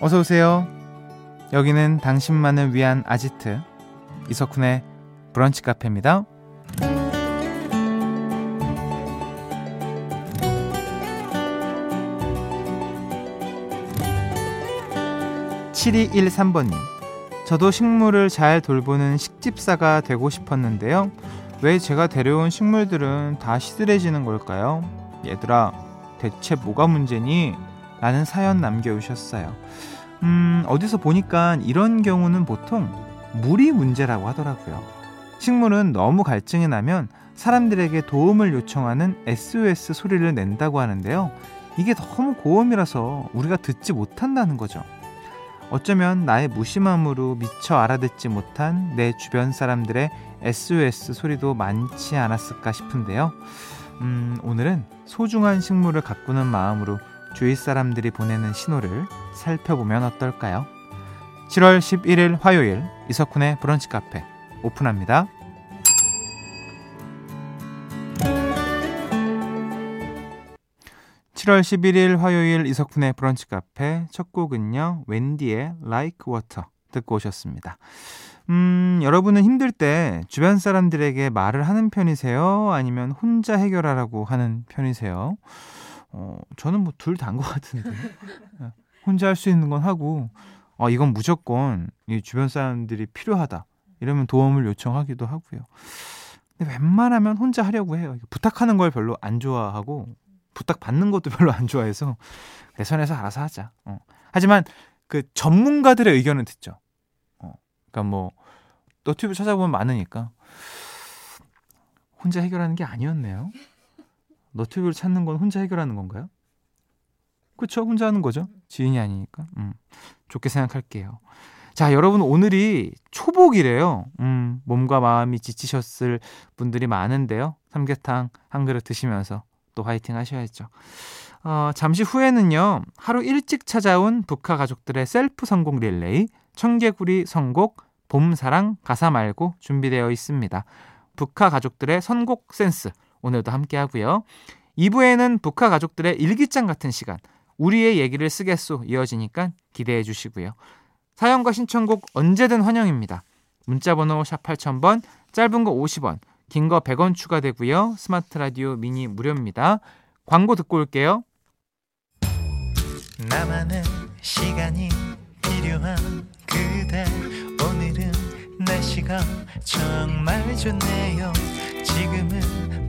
어서 오세요. 여기는 당신만을 위한 아지트 이석훈의 브런치 카페입니다. 7213번님. 저도 식물을 잘 돌보는 식집사가 되고 싶었는데요. 왜 제가 데려온 식물들은 다 시들해지는 걸까요? 얘들아, 대체 뭐가 문제니? 라는 사연 남겨주셨어요. 음, 어디서 보니까 이런 경우는 보통 물이 문제라고 하더라고요. 식물은 너무 갈증이 나면 사람들에게 도움을 요청하는 SOS 소리를 낸다고 하는데요. 이게 너무 고음이라서 우리가 듣지 못한다는 거죠. 어쩌면 나의 무심함으로 미처 알아듣지 못한 내 주변 사람들의 SOS 소리도 많지 않았을까 싶은데요. 음, 오늘은 소중한 식물을 가꾸는 마음으로 주위 사람들이 보내는 신호를 살펴보면 어떨까요? 7월 11일 화요일 이석훈의 브런치 카페 오픈합니다. 7월 11일 화요일 이석훈의 브런치 카페 첫 곡은요. 웬디의 Like Water 듣고 오셨습니다. 음, 여러분은 힘들 때 주변 사람들에게 말을 하는 편이세요? 아니면 혼자 해결하라고 하는 편이세요? 어, 저는 뭐 둘 다인 것 같은데. 예, 혼자 할 수 있는 건 하고, 어, 이건 무조건 이 주변 사람들이 필요하다. 이러면 도움을 요청하기도 하고요. 근데 웬만하면 혼자 하려고 해요. 부탁하는 걸 별로 안 좋아하고, 부탁 받는 것도 별로 안 좋아해서 내 선에서 알아서 하자. 어. 하지만 그 전문가들의 의견은 듣죠. 어. 그러니까 뭐 너튜브 찾아보면 많으니까 혼자 해결하는 게 아니었네요. 너튜브를 찾는 건 혼자 해결하는 건가요? 그쵸? 혼자 하는 거죠. 지인이 아니니까. 음, 좋게 생각할게요. 자, 여러분 오늘이 초복이래요. 음, 몸과 마음이 지치셨을 분들이 많은데요. 삼계탕 한 그릇 드시면서 또 화이팅 하셔야죠. 어, 잠시 후에는요. 하루 일찍 찾아온 북한 가족들의 셀프 성공 릴레이 청개구리 선곡 봄사랑 가사 말고 준비되어 있습니다. 북한 가족들의 선곡 센스 오늘도 함께 하고요. 2부에는 북한 가족들의 일기장 같은 시간 우리의 얘기를 쓰겠소 이어지니까 기대해 주시고요. 사연과 신청곡 언제든 환영입니다. 문자번호 샵 8000번 짧은 거 50원 긴 거 100원 추가되고요. 스마트 라디오 미니 무료입니다. 광고 듣고 올게요. 나만의 시간이 필요한 그대 오늘은 날씨가 정말 좋네요. 지금은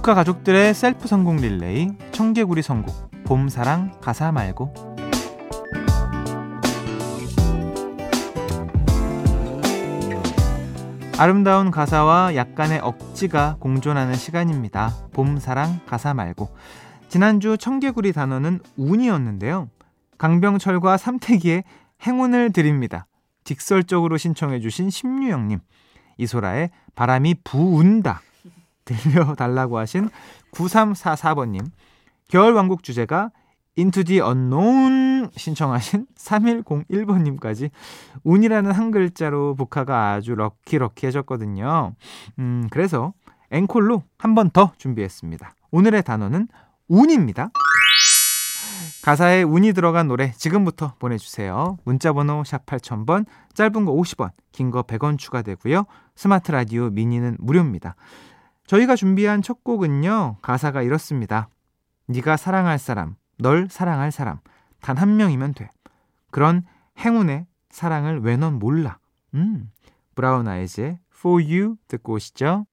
북카 가족들의 셀프 성공 릴레이 청개구리 선곡 봄사랑 가사 말고 아름다운 가사와 약간의 억지가 공존하는 시간입니다. 봄사랑 가사 말고 지난주 청개구리 단어는 운이었는데요. 강병철과 삼태기의 행운을 드립니다. 직설적으로 신청해주신 심유영님 이소라의 바람이 부운다 들려달라고 하신 9344번님. 겨울왕국 주제가 Into the Unknown 신청하신 3101번님까지 운이라는 한 글자로 북카가 아주 럭키럭키해졌거든요. 음, 그래서 앵콜로 한 번 더 준비했습니다. 오늘의 단어는 운입니다. 가사에 운이 들어간 노래 지금부터 보내주세요. 문자번호 샵 8000번, 짧은 거 50원, 긴 거 100원 추가되고요. 스마트 라디오 미니는 무료입니다. 저희가 준비한 첫 곡은요. 가사가 이렇습니다. 네가 사랑할 사람, 널 사랑할 사람 단 한 명이면 돼. 그런 행운의 사랑을 왜 넌 몰라. 음. 브라운 아이즈의 For You 듣고 오시죠.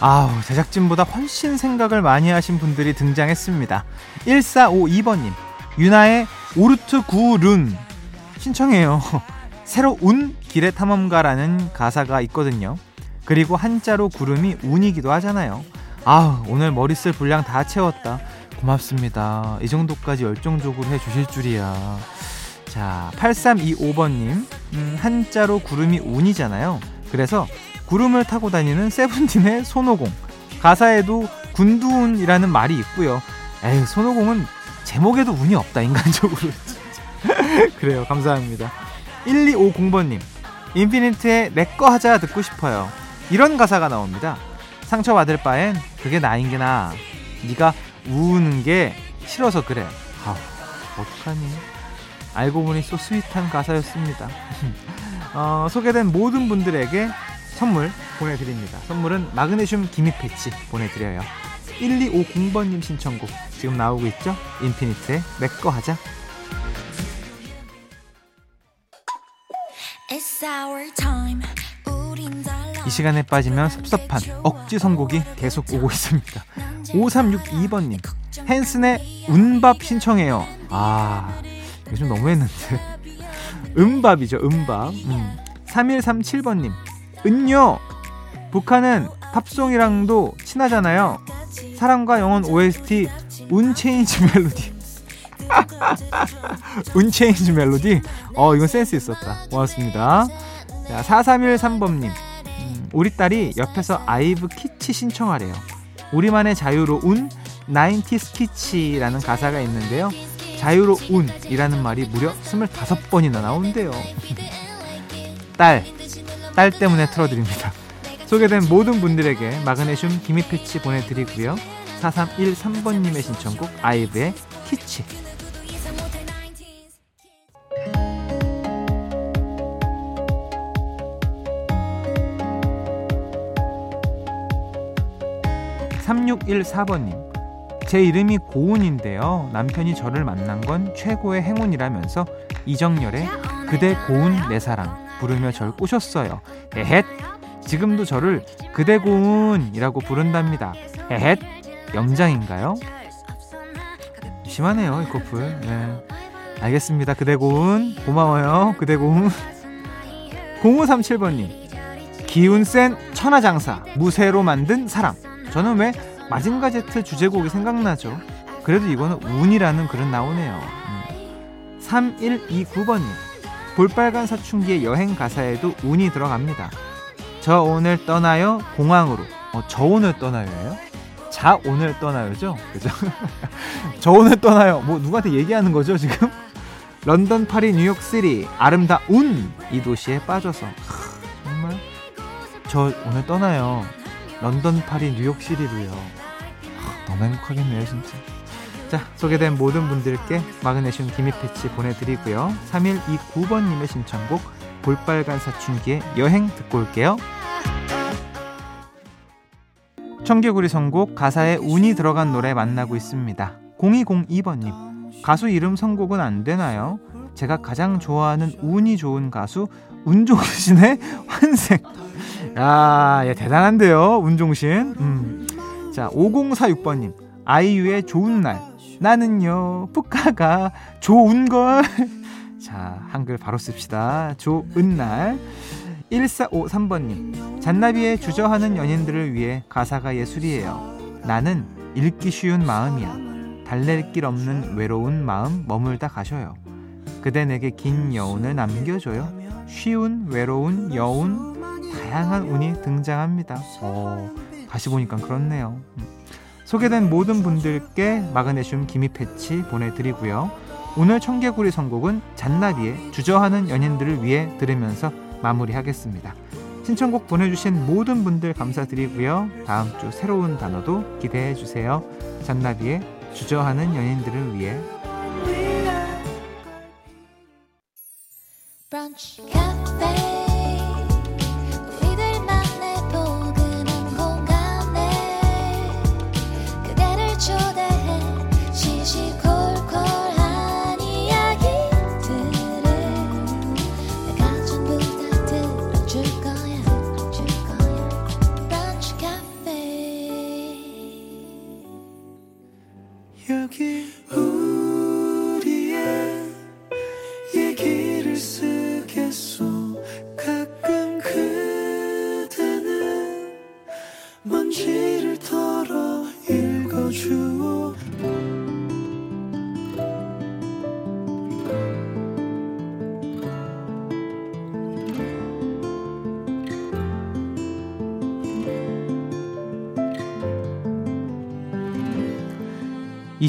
아우, 제작진보다 훨씬 생각을 많이 하신 분들이 등장했습니다. 1452번님, 유나의 오르트 구룬 신청해요. 새로 운 길의 탐험가라는 가사가 있거든요. 그리고 한자로 구름이 운이기도 하잖아요. 아 오늘 머리 쓸 분량 다 채웠다. 고맙습니다. 이 정도까지 열정적으로 해주실 줄이야. 자, 8325번님. 음, 한자로 구름이 운이잖아요. 그래서 구름을 타고 다니는 세븐틴의 손오공. 가사에도 군두운이라는 말이 있고요. 에이, 손오공은 제목에도 운이 없다, 인간적으로. 그래요. 감사합니다. 1250번님. 인피니트의 내꺼 하자 듣고 싶어요. 이런 가사가 나옵니다. 상처받을 바엔 그게 나인 게 나아. 네가 우는 게 싫어서 그래. 아, 어떡하니? 알고 보니 so sweet한 가사였습니다. 어, 소개된 모든 분들에게 선물 보내드립니다. 선물은 마그네슘 기미 패치 보내드려요. 1250번님 신청곡 지금 나오고 있죠? 인피니트의 내꺼 하자. 이 시간에 빠지면 섭섭한 억지 선곡이 계속 오고 있습니다. 5362번님, 핸슨의 MMMBop 신청해요. 아, 요즘 너무했는데. MMMBop이죠, MMMBop. 음. 3137번님, 은요! 북한은 팝송이랑도 친하잖아요. 사랑과 영혼 OST Unchained Melody. Unchained Melody. 어, 이건 센스 있었다. 고맙습니다. 자, 4313번님. 음, 우리 딸이 옆에서 아이브 키치 신청하래요. 우리만의 자유로운 90s 키치라는 가사가 있는데요. 자유로운이라는 말이 무려 25번이나 나온대요. 딸, 딸 때문에 틀어드립니다. 소개된 모든 분들에게 마그네슘 기미 패치 보내드리고요. 4313번님의 신청곡 아이브의 키치 (3614번님) 제 이름이 고운인데요 남편이 저를 만난 건 최고의 행운이라면서 이정열의 그대 고운 내 사랑 부르며 절 꼬셨어요 헤헷 지금도 저를 그대 고운이라고 부른답니다 헤헷 영장인가요? 심하네요, 이 커플. 네. 알겠습니다. 그대 고운. 고마워요. 그대 고운. 0537번님. 기운 센 천하장사. 무쇠로 만든 사람. 저는 왜 마징가 제트 주제곡이 생각나죠? 그래도 이거는 운이라는 글은 나오네요. 음. 3129번님. 볼빨간 사춘기의 여행 가사에도 운이 들어갑니다. 저 오늘 떠나요 공항으로. 어, 저 오늘 떠나요예요? 자 오늘 떠나요죠? 그죠? 저 오늘 떠나요. 뭐 누구한테 얘기하는 거죠 지금? 런던, 파리, 뉴욕 시리 아름다운 이 도시에 빠져서 정말 저 오늘 떠나요. 런던, 파리, 뉴욕 시리로요. 너무 행복하겠네요 진짜. 자 소개된 모든 분들께 마그네슘 기미 패치 보내드리고요. 3129번님의 신청곡 볼빨간 사춘기의 여행 듣고 올게요. 청개구리 선곡 가사에 운이 들어간 노래 만나고 있습니다. 0202번님 가수 이름 선곡은 안 되나요? 제가 가장 좋아하는 운이 좋은 가수 운종신의 환생. 야, 야 대단한데요, 운종신. 음. 자, 5046번님 아이유의 좋은 날. 나는요 푸카가 좋은 걸. 자, 한글 바로 씁시다. 좋은 날. 1453번님, 잔나비의 주저하는 연인들을 위해 가사가 예술이에요. 나는 읽기 쉬운 마음이야. 달랠 길 없는 외로운 마음 머물다 가셔요. 그대 내게 긴 여운을 남겨줘요. 쉬운, 외로운, 여운, 다양한 운이 등장합니다. 어, 다시 보니까 그렇네요. 음. 소개된 모든 분들께 마그네슘 기미 패치 보내드리고요. 오늘 청개구리 선곡은 잔나비의 주저하는 연인들을 위해 들으면서 마무리하겠습니다. 신청곡 보내주신 모든 분들 감사드리고요. 다음 주 새로운 단어도 기대해 주세요. 잔나비의 주저하는 연인들을 위해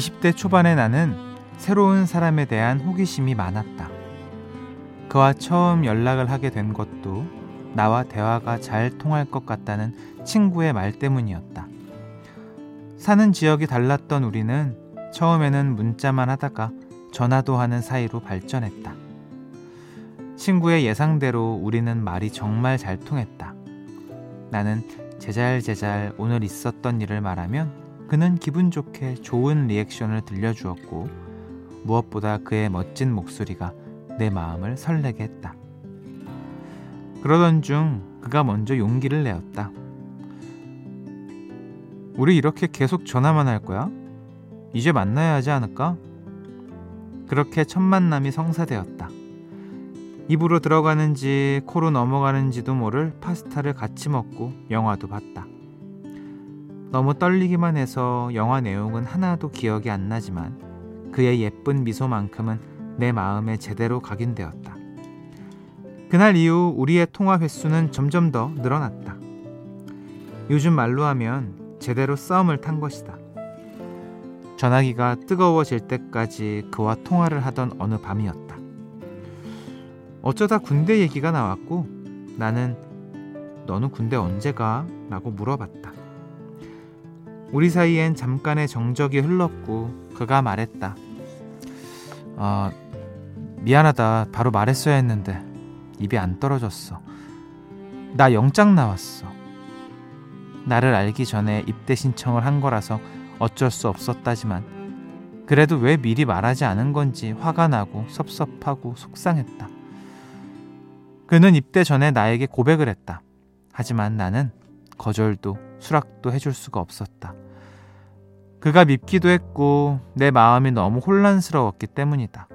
20대 초반의 나는 새로운 사람에 대한 호기심이 많았다. 그와 처음 연락을 하게 된 것도 나와 대화가 잘 통할 것 같다는 친구의 말 때문이었다. 사는 지역이 달랐던 우리는 처음에는 문자만 하다가 전화도 하는 사이로 발전했다. 친구의 예상대로 우리는 말이 정말 잘 통했다. 나는 제잘제잘 오늘 있었던 일을 말하면 그는 기분 좋게 좋은 리액션을 들려주었고 무엇보다 그의 멋진 목소리가 내 마음을 설레게 했다. 그러던 중 그가 먼저 용기를 내었다. 우리 이렇게 계속 전화만 할 거야? 이제 만나야 하지 않을까? 그렇게 첫 만남이 성사되었다. 입으로 들어가는지 코로 넘어가는지도 모를 파스타를 같이 먹고 영화도 봤다. 너무 떨리기만 해서 영화 내용은 하나도 기억이 안 나지만 그의 예쁜 미소만큼은 내 마음에 제대로 각인되었다. 그날 이후 우리의 통화 횟수는 점점 더 늘어났다. 요즘 말로 하면 제대로 썸을 탄 것이다. 전화기가 뜨거워질 때까지 그와 통화를 하던 어느 밤이었다. 어쩌다 군대 얘기가 나왔고 나는 너는 군대 언제 가? 라고 물어봤다. 우리 사이엔 잠깐의 정적이 흘렀고 그가 말했다. 아, 미안하다. 바로 말했어야 했는데 입이 안 떨어졌어. 나 영장 나왔어. 나를 알기 전에 입대 신청을 한 거라서 어쩔 수 없었다지만 그래도 왜 미리 말하지 않은 건지 화가 나고 섭섭하고 속상했다. 그는 입대 전에 나에게 고백을 했다. 하지만 나는 거절도 수락도 해줄 수가 없었다. 그가 밉기도 했고 내 마음이 너무 혼란스러웠기 때문이다.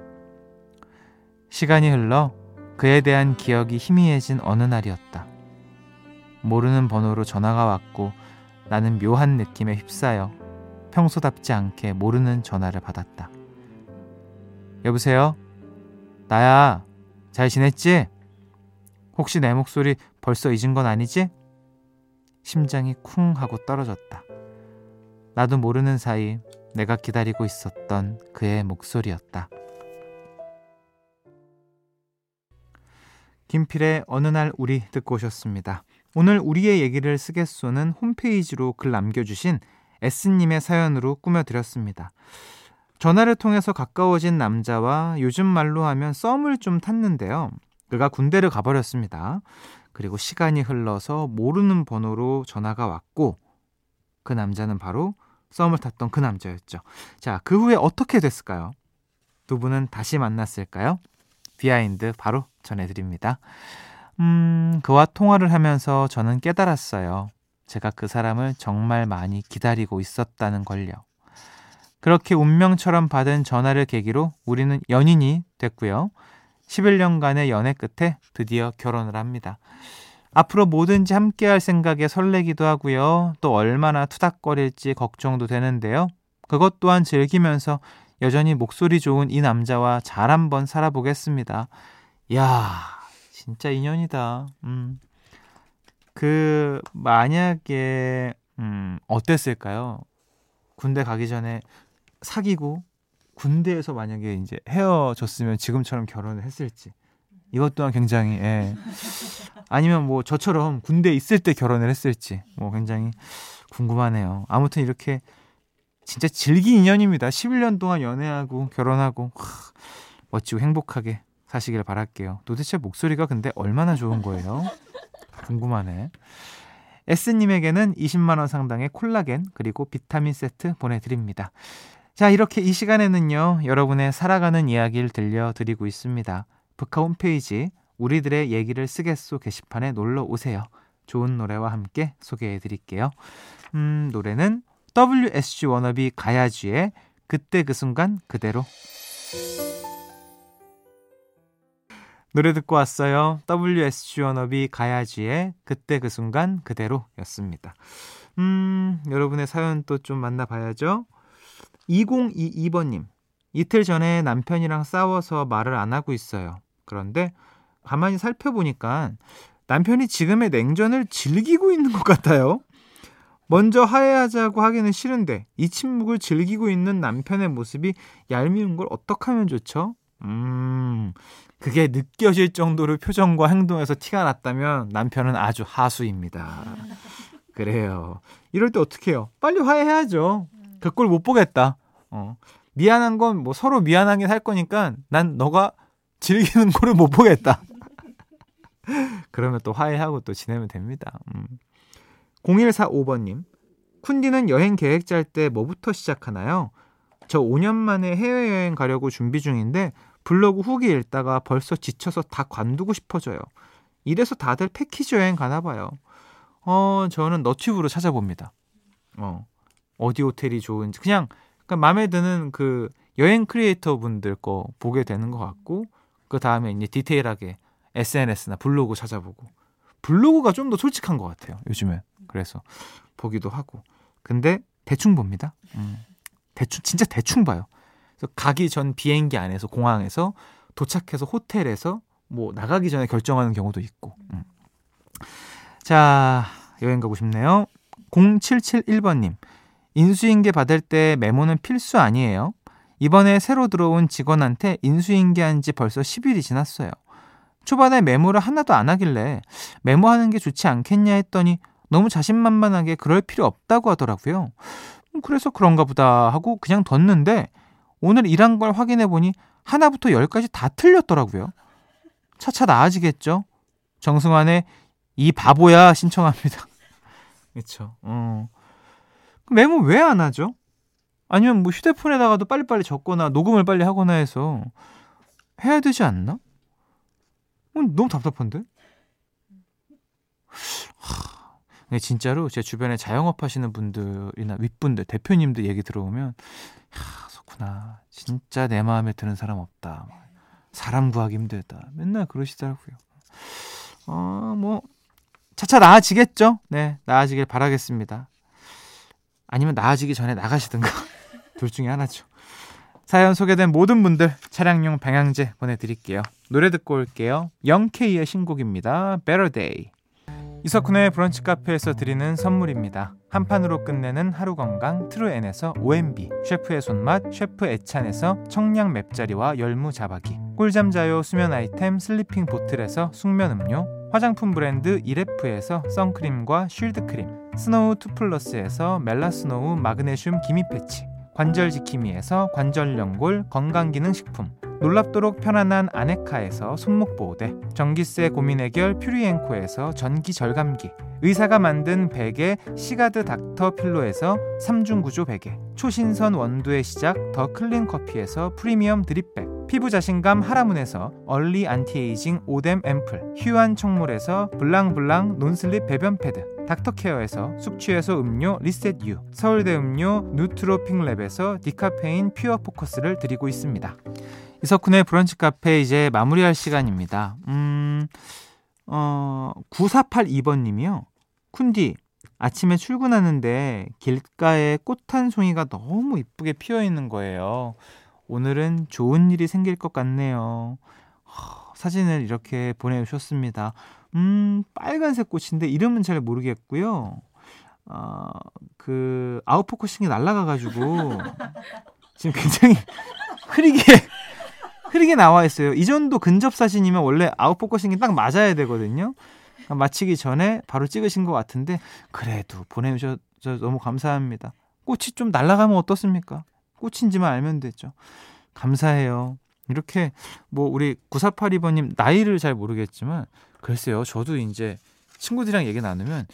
시간이 흘러 그에 대한 기억이 희미해진 어느 날이었다. 모르는 번호로 전화가 왔고 나는 묘한 느낌에 휩싸여 평소답지 않게 모르는 전화를 받았다. 여보세요? 나야. 잘 지냈지? 혹시 내 목소리 벌써 잊은 건 아니지? 심장이 쿵 하고 떨어졌다. 나도 모르는 사이 내가 기다리고 있었던 그의 목소리였다. 김필의 어느 날 우리 듣고 오셨습니다. 오늘 우리의 얘기를 쓰겠소는 홈페이지로 글 남겨주신 S님의 사연으로 꾸며드렸습니다. 전화를 통해서 가까워진 남자와 요즘 말로 하면 썸을 좀 탔는데요. 그가 군대를 가버렸습니다. 그리고 시간이 흘러서 모르는 번호로 전화가 왔고 그 남자는 바로 썸을 탔던 그 남자였죠. 자, 그 후에 어떻게 됐을까요? 두 분은 다시 만났을까요? 비하인드 바로 전해드립니다. 음, 그와 통화를 하면서 저는 깨달았어요. 제가 그 사람을 정말 많이 기다리고 있었다는 걸요. 그렇게 운명처럼 받은 전화를 계기로 우리는 연인이 됐고요. 11년간의 연애 끝에 드디어 결혼을 합니다. 앞으로 뭐든지 함께할 생각에 설레기도 하고요. 또 얼마나 투닥거릴지 걱정도 되는데요. 그것 또한 즐기면서 여전히 목소리 좋은 이 남자와 잘 한번 살아보겠습니다. 야, 진짜 인연이다. 음. 그 만약에 음, 어땠을까요? 군대 가기 전에 사귀고 군대에서 만약에 이제 헤어졌으면 지금처럼 결혼을 했을지 이것 또한 굉장히 예. 아니면 뭐 저처럼 군대 있을 때 결혼을 했을지 뭐 굉장히 궁금하네요. 아무튼 이렇게 진짜 질긴 인연입니다. 11년 동안 연애하고 결혼하고 하, 멋지고 행복하게 사시길 바랄게요. 도대체 목소리가 근데 얼마나 좋은 거예요? 궁금하네. S님에게는 20만원 상당의 콜라겐 그리고 비타민 세트 보내드립니다. 자, 이렇게 이 시간에는요, 여러분의 살아가는 이야기를 들려드리고 있습니다. 북카 홈페이지 우리들의 얘기를 쓰겠소 게시판에 놀러 오세요. 좋은 노래와 함께 소개해 드릴게요. 음, 노래는 WSG 워너비 가야지의 그때 그 순간 그대로. 노래 듣고 왔어요. WSG 워너비 가야지의 그때 그 순간 그대로였습니다. 음, 여러분의 사연 또 좀 만나봐야죠. 2022번님. 이틀 전에 남편이랑 싸워서 말을 안 하고 있어요. 그런데 가만히 살펴보니까 남편이 지금의 냉전을 즐기고 있는 것 같아요. 먼저 화해하자고 하기는 싫은데 이 침묵을 즐기고 있는 남편의 모습이 얄미운 걸 어떻게 하면 좋죠? 음, 그게 느껴질 정도로 표정과 행동에서 티가 났다면 남편은 아주 하수입니다. 그래요. 이럴 때 어떻게 해요? 빨리 화해해야죠. 그 꼴 못 보겠다. 어. 미안한 건 뭐 서로 미안하게 할 거니까 난 너가 즐기는 꼴을 못 보겠다. 그러면 또 화해하고 또 지내면 됩니다. 음. 0145번님. 쿤디는 여행 계획 짤 때 뭐부터 시작하나요? 저 5년 만에 해외여행 가려고 준비 중인데 블로그 후기 읽다가 벌써 지쳐서 다 관두고 싶어져요. 이래서 다들 패키지 여행 가나 봐요. 어, 저는 너튜브로 찾아봅니다. 어, 어디 호텔이 좋은지 그냥 그러니까 마음에 드는 그 여행 크리에이터 분들 거 보게 되는 것 같고 그 다음에 이제 디테일하게 SNS나 블로그 찾아보고 블로그가 좀 더 솔직한 것 같아요. 요즘에 그래서 보기도 하고 근데 대충 봅니다. 음, 대충 진짜 대충 봐요. 그래서 가기 전 비행기 안에서 공항에서 도착해서 호텔에서 뭐 나가기 전에 결정하는 경우도 있고. 음. 자, 여행 가고 싶네요. 0771번님. 인수인계 받을 때 메모는 필수 아니에요? 이번에 새로 들어온 직원한테 인수인계한 지 벌써 10일이 지났어요. 초반에 메모를 하나도 안 하길래 메모하는 게 좋지 않겠냐 했더니 너무 자신만만하게 그럴 필요 없다고 하더라고요. 음, 그래서 그런가 보다 하고 그냥 뒀는데 오늘 일한 걸 확인해 보니 하나부터 열까지 다 틀렸더라고요. 차차 나아지겠죠? 정승환의 이 바보야 신청합니다. 그렇죠. 어. 메모 왜 안 하죠? 아니면 뭐 휴대폰에다가도 빨리빨리 적거나 녹음을 빨리 하거나 해서 해야 되지 않나? 어, 너무 답답한데? 하, 진짜로 제 주변에 자영업 하시는 분들이나 윗분들, 대표님들 얘기 들어보면 하, 그렇구나. 진짜 내 마음에 드는 사람 없다. 사람 구하기 힘들다. 맨날 그러시더라고요. 어, 뭐 차차 나아지겠죠? 네, 나아지길 바라겠습니다. 아니면 나아지기 전에 나가시든가. 둘 중에 하나죠. 사연 소개된 모든 분들 차량용 방향제 보내드릴게요. 노래 듣고 올게요. 0K의 신곡입니다. Better Day. 이석훈의 브런치 카페에서 드리는 선물입니다. 한 판으로 끝내는 하루 건강 트루엔에서 OMB 셰프의 손맛 셰프 애찬에서 청량 맵자리와 열무 자박이 꿀잠 자요 수면 아이템 슬리핑 보틀에서 숙면 음료 화장품 브랜드 이레프에서 선크림과 쉴드 크림 스노우 투플러스에서 멜라스노우 마그네슘 기미 패치 관절 지킴이에서 관절 연골 건강기능식품. 놀랍도록 편안한 아네카에서 손목 보호대. 전기세 고민 해결 퓨리엔코에서 전기 절감기. 의사가 만든 베개 시가드 닥터 필로에서 3중 구조 베개. 초신선 원두의 시작 더 클린 커피에서 프리미엄 drip bag 피부 자신감 하라문에서 early anti-aging 오뎀 앰플 휴안 청물에서 블랑블랑 non-slip 배변 패드 닥터케어에서 숙취해소 음료 리셋 유 서울대 음료 누트로핑랩에서 디카페인 pure focus를 드리고 있습니다 이석훈의 브런치 카페 이제 마무리할 시간입니다. 음, 어, 9482번 님이요. 쿤디, 아침에 출근하는데 길가에 꽃 한 송이가 너무 이쁘게 피어 있는 거예요. 오늘은 좋은 일이 생길 것 같네요. 허, 사진을 이렇게 보내주셨습니다. 음, 빨간색 꽃인데 이름은 잘 모르겠고요. 어, 그 out focusing이 날아가가지고 지금 굉장히 흐리게 흐리게 나와 있어요. 이 정도 근접 사진이면 원래 out focusing이 딱 맞아야 되거든요. 마치기 전에 바로 찍으신 것 같은데 그래도 보내주셔서 너무 감사합니다. 꽃이 좀 날아가면 어떻습니까? 꽃인지만 알면 되죠. 감사해요. 이렇게 뭐 우리 9482번님 나이를 잘 모르겠지만 글쎄요. 저도 이제 친구들이랑 얘기 나누면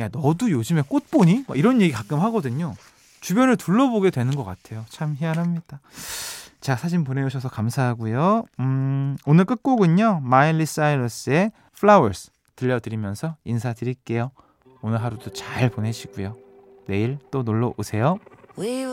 야 너도 요즘에 꽃 보니? 이런 얘기 가끔 하거든요. 주변을 둘러보게 되는 것 같아요. 참 희한합니다. 자, 사진 보내주셔서 감사하고요. 음, 오늘 끝곡은요. 마일리 사이러스의 Flowers 들려드리면서 인사드릴게요. 오늘 하루도 잘 보내시고요. 내일 또 놀러 오세요. We